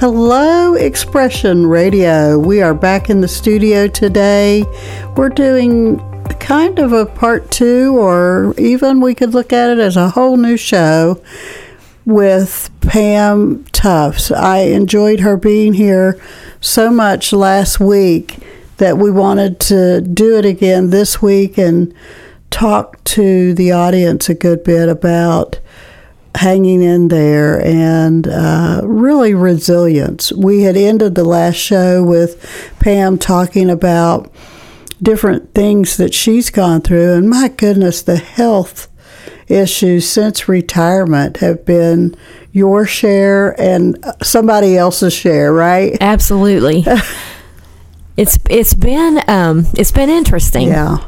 Hello, Expression Radio. We are back in the studio today. We're doing kind of a part two, or even we could look at it as a whole new show with Pam Tufts. I enjoyed her being here so much last week that we wanted to do it again this week and talk to the audience a good bit about hanging in there and uh, really resilience. We had ended the last show with Pam talking about different things that she's gone through, and my goodness, the health issues since retirement have been your share and somebody else's share, right? Absolutely. it's it's been um, it's been interesting. Yeah.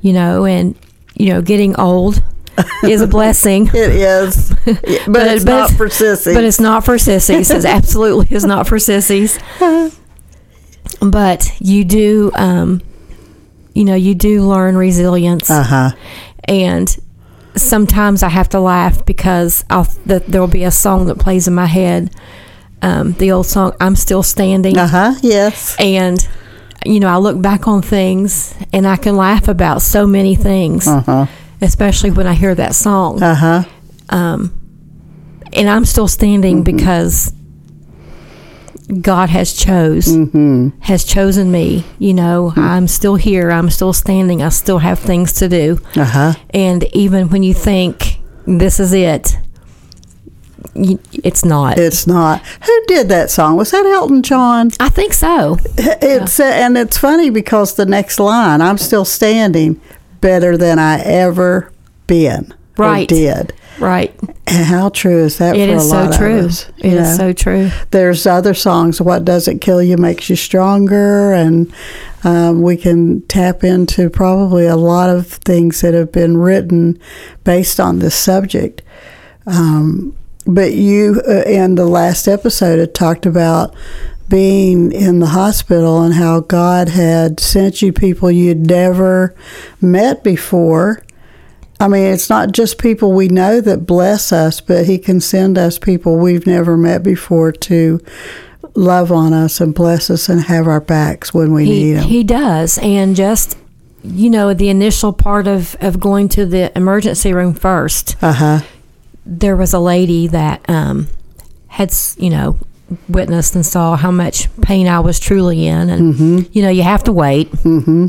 You know, and you know, getting old is a blessing. It is, but, but it's but not it's, for sissies. But it's not for sissies. It absolutely is not for sissies. but you do, um, you know, you do learn resilience. Uh huh. And sometimes I have to laugh because I'll, the, there will be a song that plays in my head. Um, the old song "I'm Still Standing." Uh huh. Yes. And you know, I look back on things and I can laugh about so many things. Uh huh especially when I hear that song. Uh huh. Um, and I'm still standing mm-hmm. because God has chose mm-hmm. has chosen me. You know, mm-hmm. I'm still here. I'm still standing. I still have things to do. Uh huh. And even when you think this is it, it's not. It's not. Who did that song? Was that Elton John? I think so. It's yeah. uh, and it's funny because the next line, "I'm still standing," better than I ever been right. did. Right. And how true is that it for is a lot so true. of us? It is so true. There's other songs, What Doesn't Kill You Makes You Stronger, and um, we can tap into probably a lot of things that have been written based on this subject. Um, but you, uh, in the last episode, had talked about being in the hospital and how God had sent you people you'd never met before. I mean, it's not just people we know that bless us, but He can send us people we've never met before to love on us and bless us and have our backs when we he, need them. He does. And just, you know, the initial part of, of going to the emergency room first, uh-huh. there was a lady that um, had, you know, witnessed and saw how much pain I was truly in. And, mm-hmm. you know, you have to wait. Mm-hmm.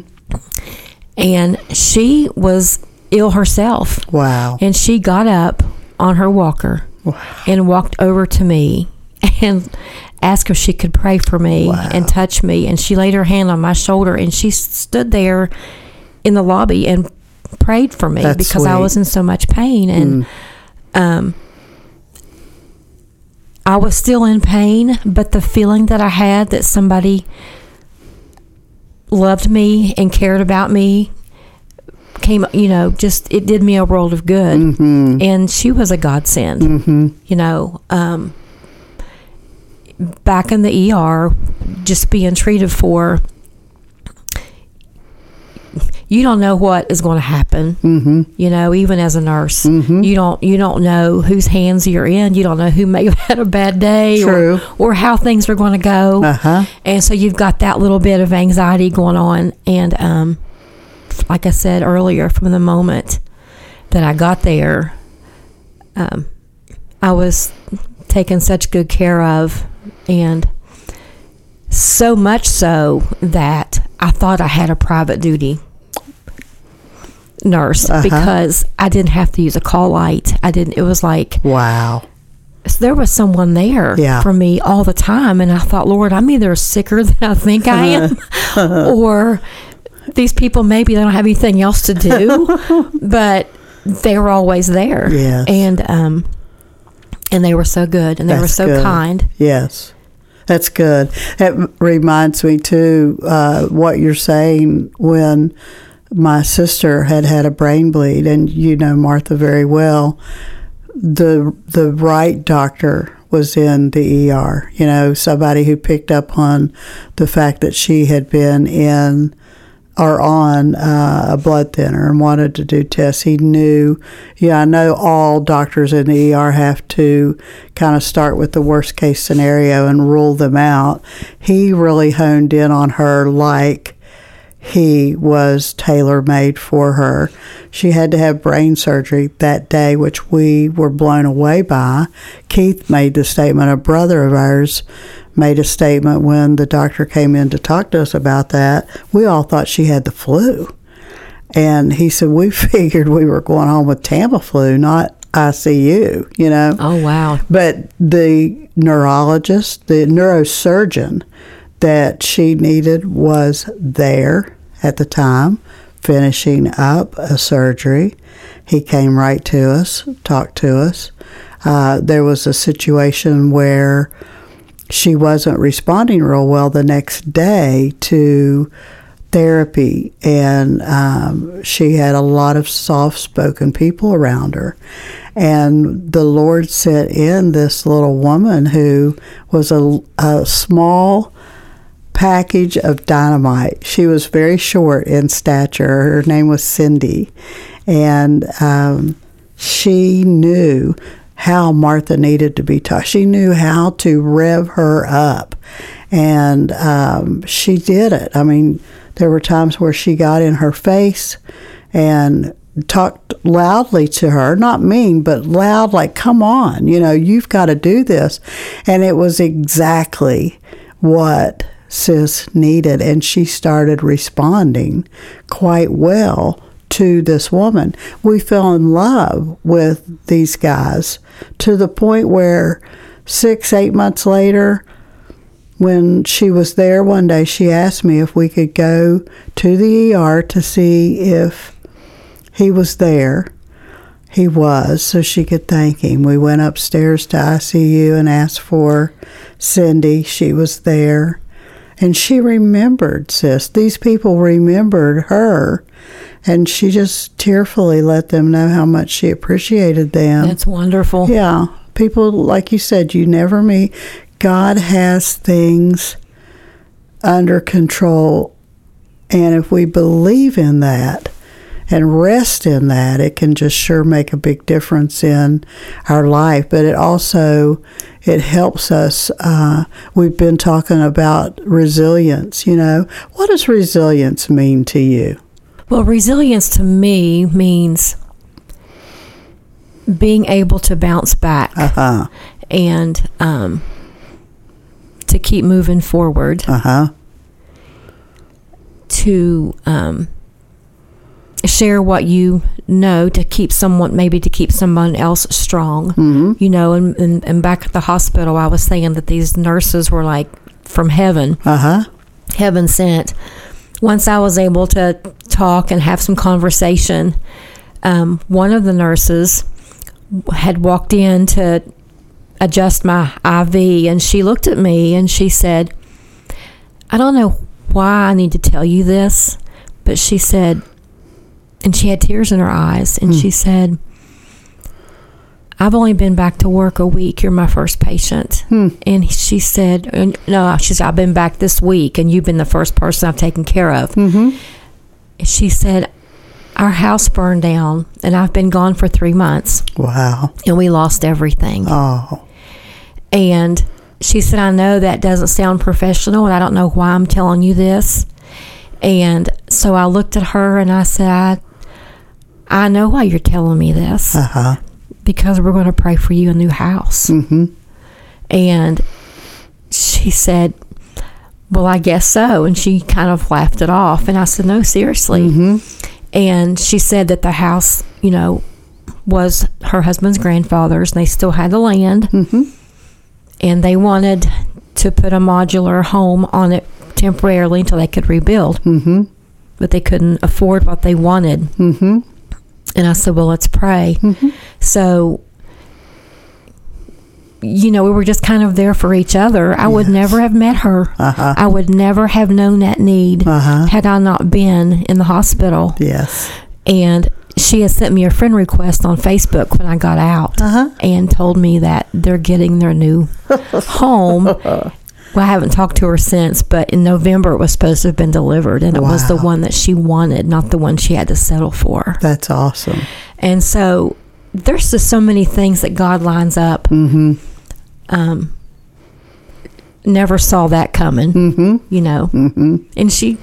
And she was ill herself. Wow. And she got up on her walker wow. and walked over to me and asked if she could pray for me wow. and touch me. And she laid her hand on my shoulder and she stood there in the lobby and prayed for me That's because sweet. I was in so much pain. And, mm. um, I was still in pain, but the feeling that I had that somebody loved me and cared about me came, you know, just it did me a world of good. Mm-hmm. And she was a godsend, mm-hmm. you know. Um, back in the ER, just being treated for you don't know what is going to happen. Mm-hmm. You know, even as a nurse, mm-hmm. you don't you don't know whose hands you're in. You don't know who may have had a bad day. Or, or how things are going to go. Uh-huh. And so you've got that little bit of anxiety going on. And um, like I said earlier, from the moment that I got there, um, I was taken such good care of, and so much so that I thought I had a private duty nurse Uh-huh. because I didn't have to use a call light. I didn't. It was like Wow. there was someone there Yeah. for me all the time, and I thought, Lord, I'm either sicker than I think I am, or these people maybe they don't have anything else to do, but they were always there. Yes. and um, and they were so good, and they were so good. kind. Yes. That's good. That reminds me too uh, what you're saying when my sister had had a brain bleed, and you know Martha very well. The the right doctor was in the ER. You know, somebody who picked up on the fact that she had been in or on uh, a blood thinner and wanted to do tests, he knew, yeah, I know all doctors in the ER have to kind of start with the worst case scenario and rule them out. He really honed in on her like he was tailor made for her. She had to have brain surgery that day, which we were blown away by. Keith made the statement, a brother of ours made a statement when the doctor came in to talk to us about that. We all thought she had the flu. And he said, We figured we were going home with Tamiflu, not ICU, you know? Oh, wow. But the neurologist, the neurosurgeon that she needed was there at the time, finishing up a surgery. He came right to us, talked to us. Uh, there was a situation where she wasn't responding real well the next day to therapy, and um, she had a lot of soft spoken people around her. And the Lord sent in this little woman who was a, a small package of dynamite. She was very short in stature. Her name was Cindy. And um, she knew how Martha needed to be taught. She knew how to rev her up, and um, she did it. I mean, there were times where she got in her face and talked loudly to her, not mean, but loud, like, come on, you know, you've got to do this. And it was exactly what Sis needed, and she started responding quite well to this woman. We fell in love with these guys to the point where six, eight months later, when she was there one day, she asked me if we could go to the ER to see if he was there. He was, so she could thank him. We went upstairs to ICU and asked for Cindy. She was there. And she remembered, sis. These people remembered her and she just tearfully let them know how much she appreciated them. That's wonderful. Yeah. People, like you said, you never meet. God has things under control. And if we believe in that and rest in that, it can just sure make a big difference in our life. But it also it helps us. Uh, we've been talking about resilience. You know, what does resilience mean to you? Well, resilience to me means being able to bounce back Uh-huh. and um, to keep moving forward, Uh-huh. to um, share what you know, to keep someone, maybe to keep someone else strong. hmm You know, and, and, and back at the hospital, I was saying that these nurses were like from heaven, Uh-huh. heaven sent. Once I was able to talk and have some conversation, um, one of the nurses had walked in to adjust my IV, and she looked at me and she said, I don't know why I need to tell you this, but she said, and she had tears in her eyes, and Hmm. she said, I've only been back to work a week. You're my first patient. Hmm. And she said, No, she said, I've been back this week, and you've been the first person I've taken care of. Mm-hmm. She said, Our house burned down, and I've been gone for three months, Wow. and we lost everything. Oh. And she said, I know that doesn't sound professional, and I don't know why I'm telling you this. And so I looked at her and I said, I, I know why you're telling me this Uh-huh. because we're going to pray for you a new house. Mm-hmm. And she said, Well, I guess so. And she kind of laughed it off. And I said, No, seriously. Mm-hmm. And she said that the house, you know, was her husband's grandfather's and they still had the land. Mm-hmm. And they wanted to put a modular home on it temporarily until they could rebuild. Mm-hmm. But they couldn't afford what they wanted. Mm-hmm. And I said, Well, let's pray. Mm-hmm. So, you know, we were just kind of there for each other. I would never have met her. Uh-huh. I would never have known that need Uh-huh. had I not been in the hospital. Yes. And she has sent me a friend request on Facebook when I got out Uh-huh. and told me that they're getting their new home. Well, I haven't talked to her since, but in November it was supposed to have been delivered, and it was the one that she wanted, not the one she had to settle for. That's awesome. And so there's just so many things that God lines up. Mm-hmm. Um, never saw that coming, Mm-hmm. you know. Mm-hmm. And she,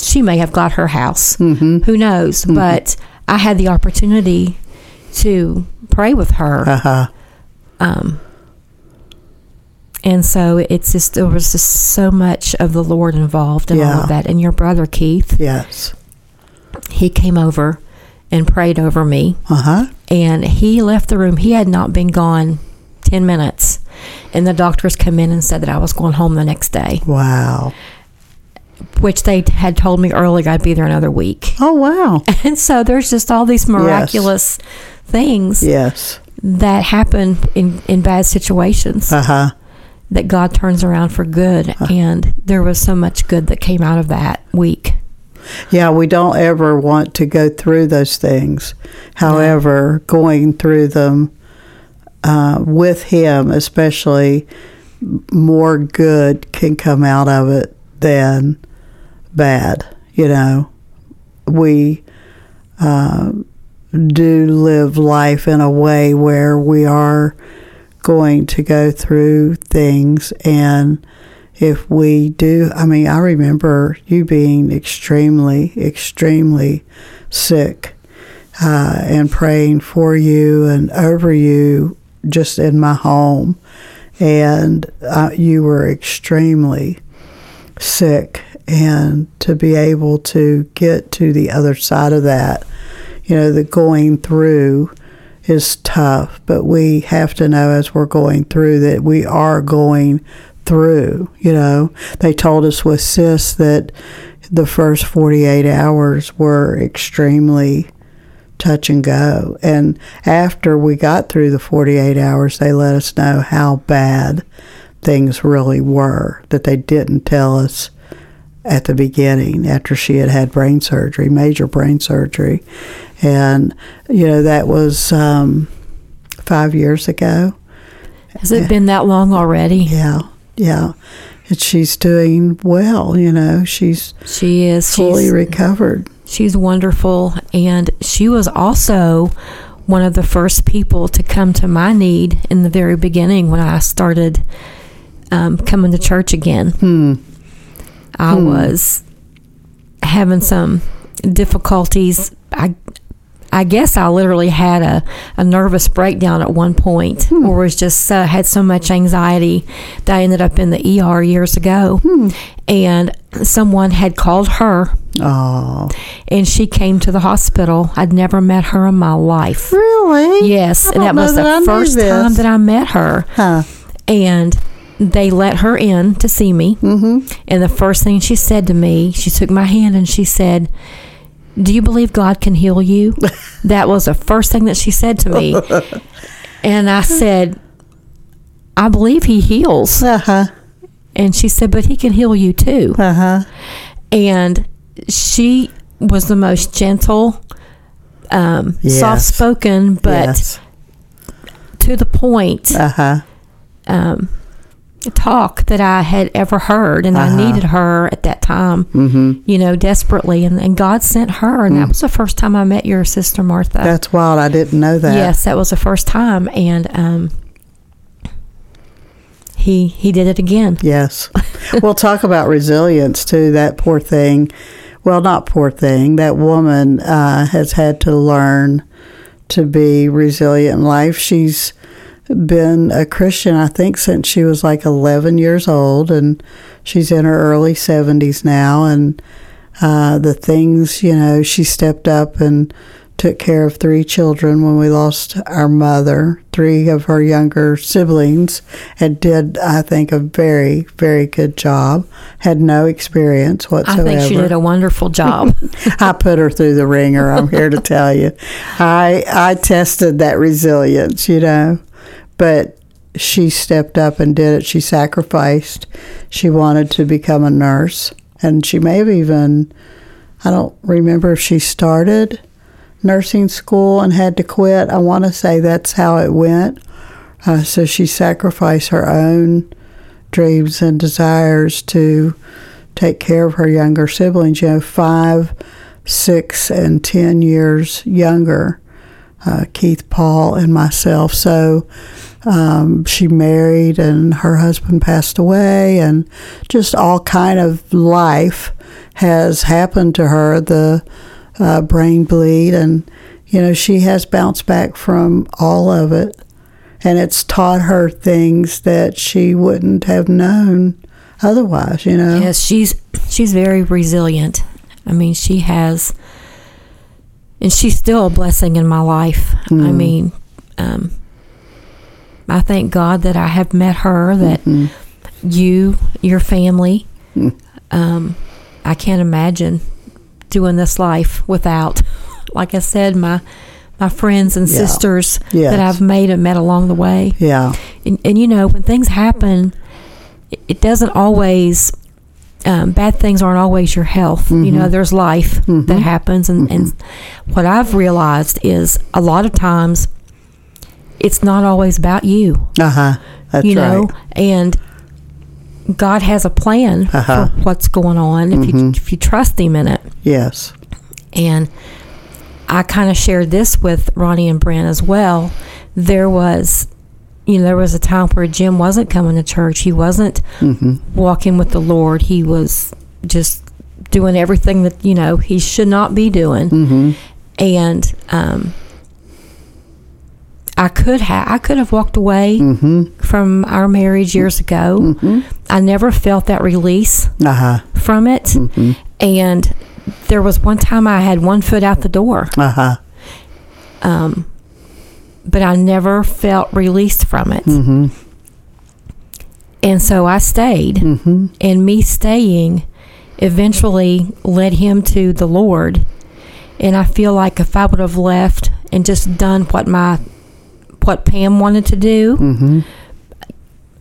she may have got her house. Mm-hmm. Who knows? But I had the opportunity to pray with her. Uh-huh. Um, and so it's just there was just so much of the Lord involved in all of that. And your brother Keith, Yes. he came over and prayed over me, Uh-huh. and he left the room. He had not been gone ten minutes, and the doctors come in and said that I was going home the next day, Wow. which they had told me earlier I'd be there another week. Oh, wow. And so there's just all these miraculous things Yes. that happen in in bad situations. Uh-huh. That God turns around for good. And there was so much good that came out of that week. Yeah, we don't ever want to go through those things. However, going through them uh, with Him, especially, more good can come out of it than bad. You know, we uh, do live life in a way where we are going to go through things. And if we do i mean i remember you being extremely extremely sick uh, and praying for you and over you just in my home. And uh, you were extremely sick. And to be able to get to the other side of that you know the going through is tough but we have to know as we're going through that we are going through you know. They told us with sis that the first 48 hours were extremely touch and go. And after we got through the 48 hours they let us know how bad things really were that they didn't tell us at the beginning after she had had brain surgery, major brain surgery. And, you know, that was um, five years ago. Has it been that long already? Yeah, yeah. And she's doing well, you know, she's She is. fully She's, recovered. she's wonderful. And she was also one of the first people to come to my need in the very beginning when I started um, coming to church again. Hmm. I was having some difficulties. I I guess I literally had a, a nervous breakdown at one point, or was just uh, had so much anxiety that I ended up in the ER years ago. And someone had called her, Oh, and she came to the hospital. I'd never met her in my life. really? Yes, and that was the first time that I met her. Huh. And they let her in to see me. Mm-hmm. And the first thing she said to me, she took my hand and she said, Do you believe God can heal you? that was the first thing that she said to me. and I said, I believe He heals. Uh-huh. And she said, But He can heal you too. Uh-huh. And she was the most gentle, um, Yes. soft spoken, but yes. to the point. Uh-huh. um, talk that I had ever heard, and Uh-huh. I needed her at that time, Mm-hmm. you know, desperately. And, and God sent her, and that was the first time I met your sister Martha. That's wild. I didn't know that. yes, that was the first time, and um, he he did it again. Yes. we'll talk about resilience too. That poor thing. Well, not poor thing. That woman uh, has had to learn to be resilient in life. She's been a Christian, I think, since she was like 11 years old, and she's in her early 70s now. And uh, the things, you know, she stepped up and took care of three children when we lost our mother, three of her younger siblings, and did, I think, a very, very good job. Had no experience whatsoever. I think she did a wonderful job. I put her through the ringer. I'm here to tell you, I I tested that resilience, you know, but she stepped up and did it. She sacrificed. She wanted to become a nurse, and she may have even I don't remember if she started nursing school and had to quit. I want to say that's how it went. Uh, so she sacrificed her own dreams and desires to take care of her younger siblings, you know, five, six, and ten years younger, uh, Keith, Paul, and myself. So um, she married, and her husband passed away, and just all kind of life has happened to her. The uh, brain bleed, and you know she has bounced back from all of it, and it's taught her things that she wouldn't have known otherwise. You know. Yes, she's she's very resilient. I mean, she has, and she's still a blessing in my life. I Mm. mean, um, I thank God that I have met her. That Mhm. you, your family, Mm. um, I can't imagine doing this life without, like I said, my my friends and Yeah. sisters Yes. that I've made and met along the way. Yeah. And, and you know, when things happen, it, it doesn't always. Um, bad things aren't always your health. You know, there's life that Mhm. happens, and, and what I've realized is a lot of times it's not always about you. Uh huh. That's you know, and God has a plan Uh-huh. for what's going on if you Mhm. if you trust Him in it. Yes. And I kind of shared this with Ronnie and Brent as well. There was, you know, there was a time where Jim wasn't coming to church. He wasn't hmm walking with the Lord. He was just doing everything that, you know, he should not be doing. hmm And um, I could have I could have walked away hmm from our marriage years ago. hmm I never felt that release Uh huh. from it. hmm And there was one time I had one foot out the door. Uh huh. um, but I never felt released from it. hmm And so I stayed, hmm and me staying eventually led him to the Lord. And I feel like if I would have left and just done what my what Pam wanted to do, hmm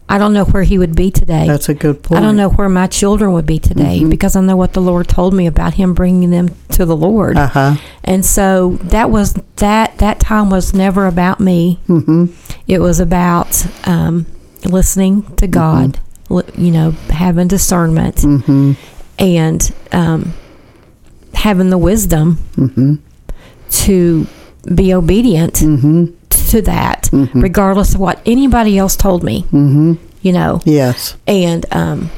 I don't know where he would be today. That's a good point. I don't know where my children would be today Mhm. because I know what the Lord told me about him bringing them to the Lord. Uh huh. and so that was that that time was never about me. Mm-hmm. It was about um, listening to God, li- you know, having discernment hmm and um, having the wisdom hmm to be obedient to that, Mhm. regardless of what anybody else told me, hmm you know. Yes. And um,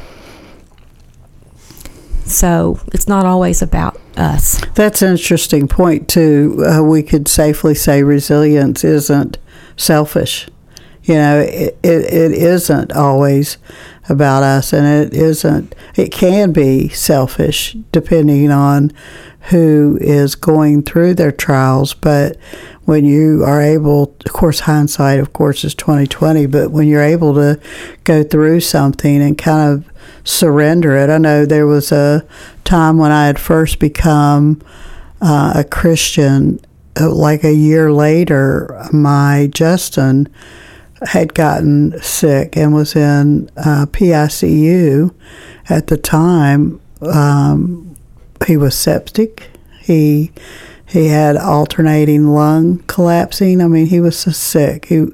so it's not always about us. That's an interesting point too. Uh, we could safely say resilience isn't selfish. You know, it, it, it isn't always about us, and it isn't. It can be selfish depending on who is going through their trials. But when you are able, of course, hindsight, of course, is twenty twenty. But when you're able to go through something and kind of surrender it, I know there was a time when I had first become uh, a Christian. uh, Like a year later, my Justin had gotten sick and was in uh, PICU at the time. Um, he was septic. He he had alternating lung collapsing. I mean, he was so sick. He,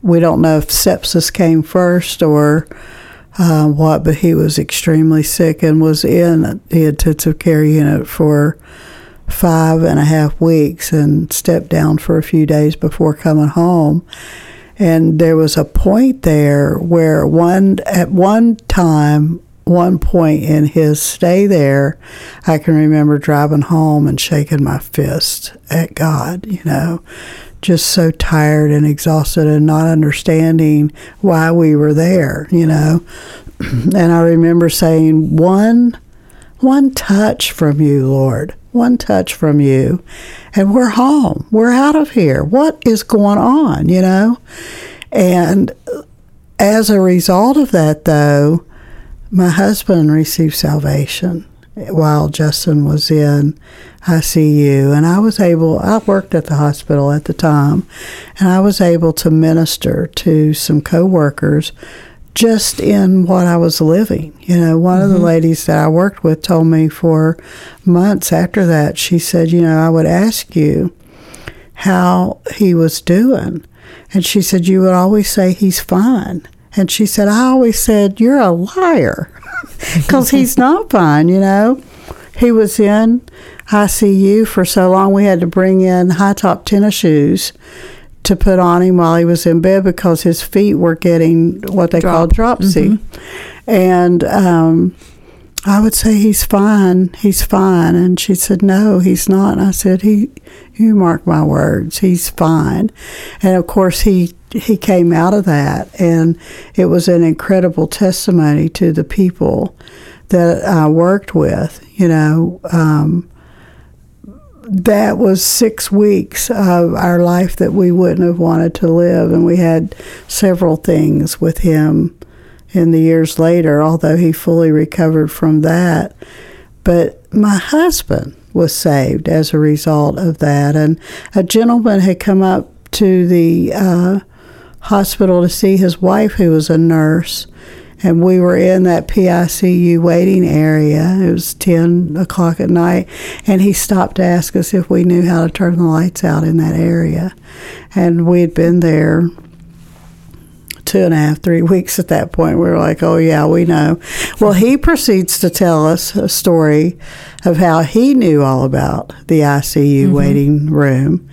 we don't know if sepsis came first or uh, what, but he was extremely sick and was in the intensive care unit for five and a half weeks and stepped down for a few days before coming home. And there was a point there where one at one time, one point in his stay there, I can remember driving home and shaking my fist at God, you know, just so tired and exhausted and not understanding why we were there, you know. and I remember saying, One one touch from you, Lord. One touch from you. And we're home. We're out of here. What is going on, you know? And as a result of that, though, my husband received salvation while Justin was in ICU. And I was able, I worked at the hospital at the time, and I was able to minister to some coworkers just in what I was living. You know, one of the mm-hmm. ladies that I worked with told me for months after that, she said, You know, I would ask you how he was doing. And she said, You would always say he's fine. And she said, I always said, You're a liar. Because he's not fine, you know. He was in ICU for so long, we had to bring in high top tennis shoes to put on him while he was in bed because his feet were getting what they call Drop. dropsy. And um, I would say he's fine, he's fine. And she said, No, he's not. And I said, He, you mark my words, he's fine. And of course, he he came out of that, and it was an incredible testimony to the people that I worked with. You know, um, that was six weeks of our life that we wouldn't have wanted to live, and we had several things with him in the years later, although he fully recovered from that. But my husband was saved as a result of that, and a gentleman had come up to the uh, hospital to see his wife, who was a nurse. And we were in that PICU waiting area. It was 10 o'clock at night. And he stopped to ask us if we knew how to turn the lights out in that area. And we had been there two and a half, three weeks at that point. We were like, oh, yeah, we know. Well, he proceeds to tell us a story of how he knew all about the ICU mm-hmm. waiting room.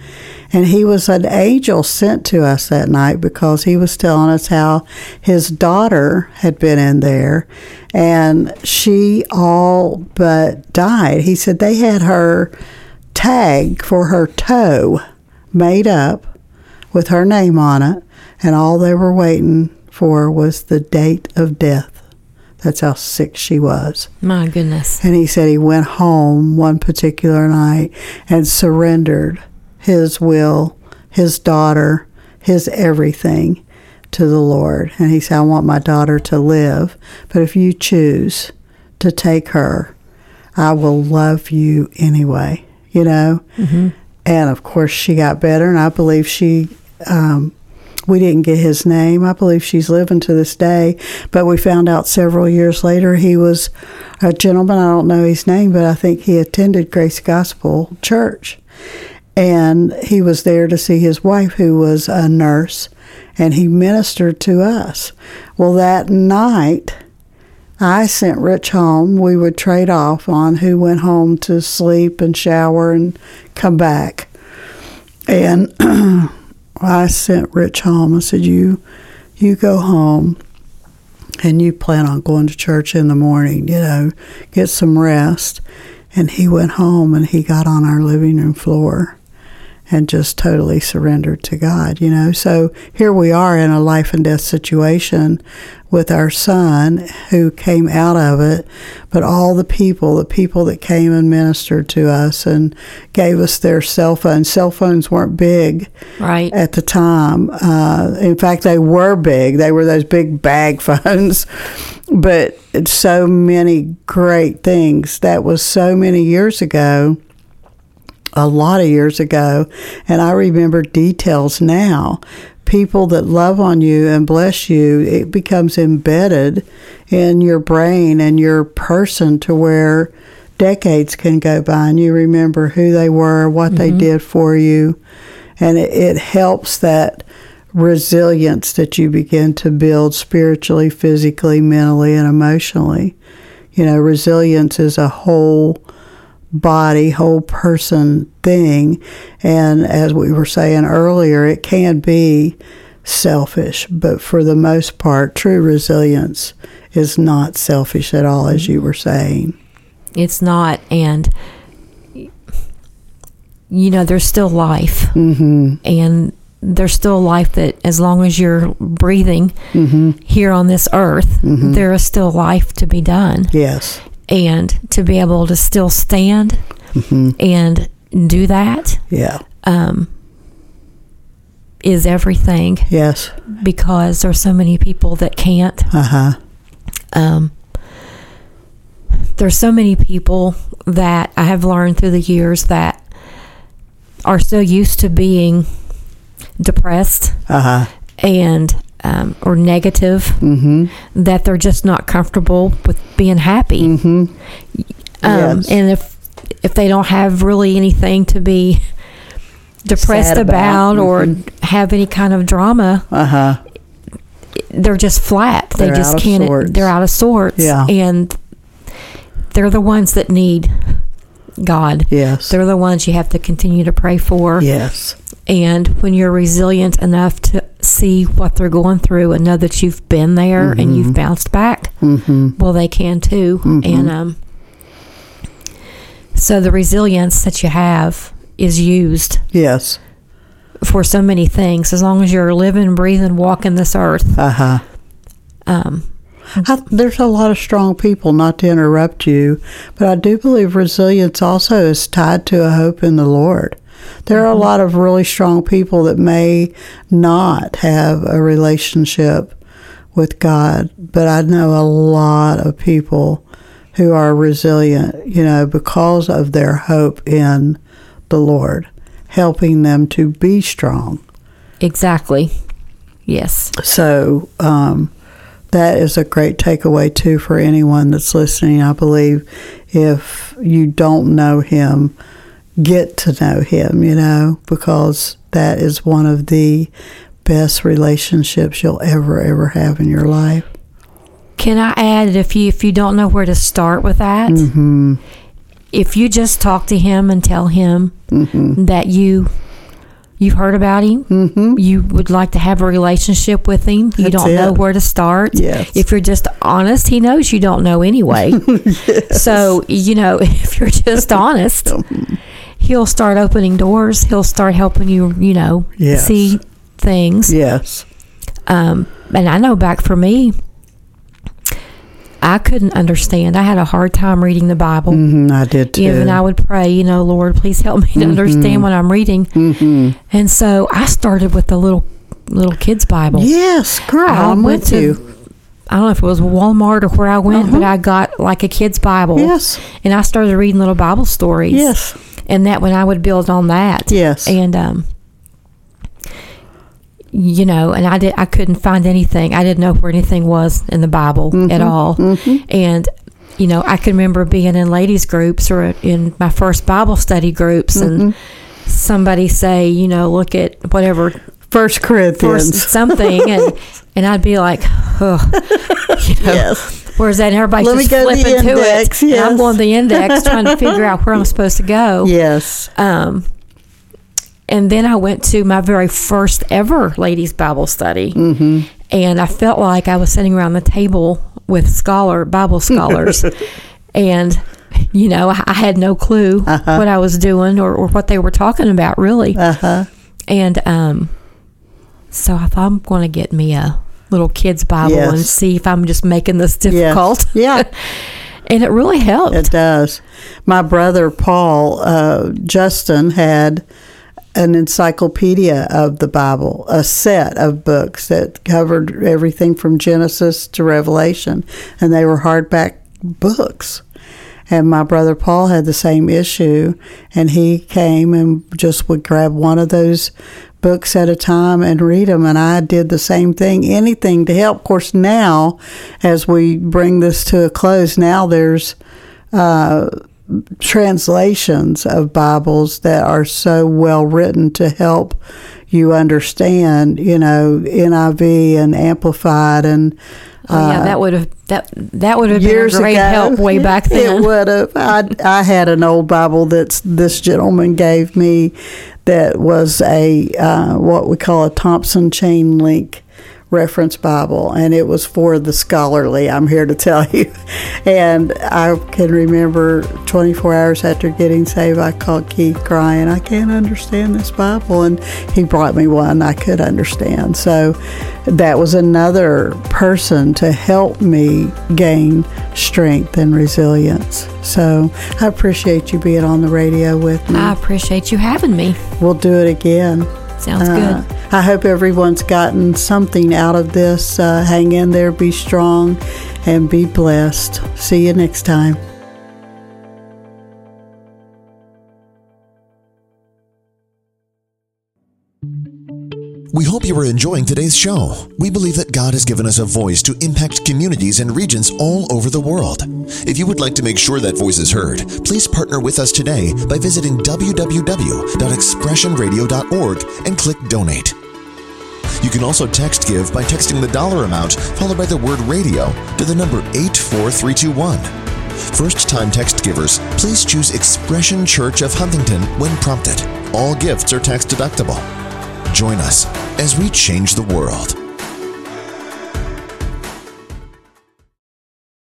And he was an angel sent to us that night because he was telling us how his daughter had been in there and she all but died. He said they had her tag for her toe made up with her name on it, and all they were waiting for was the date of death. That's how sick she was. My goodness. And he said he went home one particular night and surrendered his will, his daughter, his everything to the Lord. And he said, I want my daughter to live, but if you choose to take her, I will love you anyway, you know? And of course, she got better, and I believe she. Um, we didn't get his name. I believe she's living to this day. But we found out several years later he was a gentleman. I don't know his name, but I think he attended Grace Gospel Church. And he was there to see his wife, who was a nurse, and he ministered to us. Well, that night, I sent Rich home. We would trade off on who went home to sleep and shower and come back. And I sent Rich home. I said, "You, you go home, and you plan on going to church in the morning. You know, get some rest." And he went home and he got on our living room floor and just totally surrendered to God, you know. So here we are in a life and death situation with our son who came out of it, but all the people, the people that came and ministered to us and gave us their cell phones. Cell phones weren't big Right. at the time. Uh, in fact, they were big. They were those big bag phones. But it's so many great things. That was so many years ago, a lot of years ago. And I remember details now. People that love on you and bless you, it becomes embedded in your brain and your person to where decades can go by and you remember who they were, what they mm-hmm. did for you and it, it helps that resilience that you begin to build spiritually, physically, mentally, and emotionally. You know, resilience is a whole body, whole person thing. And as we were saying earlier, it can be selfish, but for the most part, true resilience is not selfish at all, as you were saying. It's not. And, you know, there's still life. Mm-hmm. And there's still life that, as long as you're breathing Mm-hmm. here on this earth, there is still life to be done. Yes. And to be able to still stand Mm-hmm. and do that Yeah. um, is everything Yes. because there's so many people that can't. Uh huh. Um, there's so many people that I have learned through the years that are so used to being depressed Uh huh. and um, or negative Mm-hmm. that they're just not comfortable with being happy. Mm-hmm. Um, Yes. And if if they don't have really anything to be depressed Sad about, about. or Mhm. have any kind of drama, Uh huh. they're just flat. They They're just can't. sorts. They're out of sorts. Yeah. and they're the ones that need God. Yes. They're the ones you have to continue to pray for. yes. And when you're resilient enough to see what they're going through and know that you've been there and you've bounced back, Mm-hmm. well, they can too. And um, so the resilience that you have is used Yes. for so many things. As long as you're living, breathing, walking this earth, Uh huh. um, I, there's a lot of strong people, not to interrupt you, but I do believe resilience also is tied to a hope in the Lord. There are a lot of really strong people that may not have a relationship with God, but I know a lot of people who are resilient, you know, because of their hope in the Lord, helping them to be strong. exactly. Yes. So um, that is a great takeaway too for anyone that's listening. I believe if you don't know him, get to know him. You know, because that is one of the best relationships you'll ever ever have in your life. Can I add if you if you don't know where to start with that, hmm if you just talk to him and tell him hmm that you you've heard about him, hmm you would like to have a relationship with him, you That's don't know where to start. Yes. If you're just honest, he knows you don't know anyway. yes. So, you know, if you're just honest, he'll start opening doors. He'll start helping you, you know, Yes. see things. Yes. Um, and I know back for me, I couldn't understand. I had a hard time reading the Bible. hmm I did too. Even I would pray, you know, Lord, please help me to understand what I'm reading. hmm And so I started with the little little kids Bible. Yes, girl, I I'm went with to- you. I don't know if it was Walmart or where I went, but I got like a kid's Bible. Yes. And I started reading little Bible stories. Yes. And that when I would build on that. Yes. And um you know, and I did I couldn't find anything. I didn't know where anything was in the Bible Mm-hmm. at all. And you know, I can remember being in ladies groups or in my first Bible study groups and Mm-hmm. somebody say, you know, look at whatever First Corinthians. something and and I'd be like, oh, you know, Yes. where's that? And everybody's Let me just go to the flipping to index, it. And I'm going to the index trying to figure out where I'm supposed to go. Yes. Um, and then I went to my very first ever ladies' Bible study, Mm-hmm. and I felt like I was sitting around the table with scholar Bible scholars, and you know I, I had no clue what I was doing or, or what they were talking about really, Uh huh. and um, so I thought I'm going to get me a little kids Bible and see if I'm just making this difficult, Yeah. and it really helped. It does. My brother Paul uh, Justin had an encyclopedia of the Bible, a set of books that covered everything from Genesis to Revelation, and they were hardback books. And my brother Paul had the same issue, and he came and just would grab one of those books at a time and read them. And I did the same thing, anything to help. Of course, now, as we bring this to a close, now there's uh, translations of Bibles that are so well written to help you understand, you know, NIV and Amplified and oh yeah, that would have that that would have been a great ago. help way back then. It would have. I, I had an old Bible that this gentleman gave me that was a uh, what we call a Thompson chain link reference Bible, and it was for the scholarly. I'm here to tell you. And I can remember 24 hours after getting saved, I called Keith crying, I can't understand this Bible. And he brought me one I could understand. So that was another person to help me gain strength and resilience. So I appreciate you being on the radio with me. I appreciate you having me. we'll do it again. Sounds Uh, good. I hope everyone's gotten something out of this. Uh, hang in there, be strong, and be blessed. See you next time. We hope you are enjoying today's show. We believe that God has given us a voice to impact communities and regions all over the world. If you would like to make sure that voice is heard, please partner with us today by visiting www.expressionradio.org and click donate. You can also text give by texting the dollar amount followed by the word radio to the number 84321. First time text givers, please choose Expression Church of Huntington when prompted. All gifts are tax deductible. Join us as we change the world.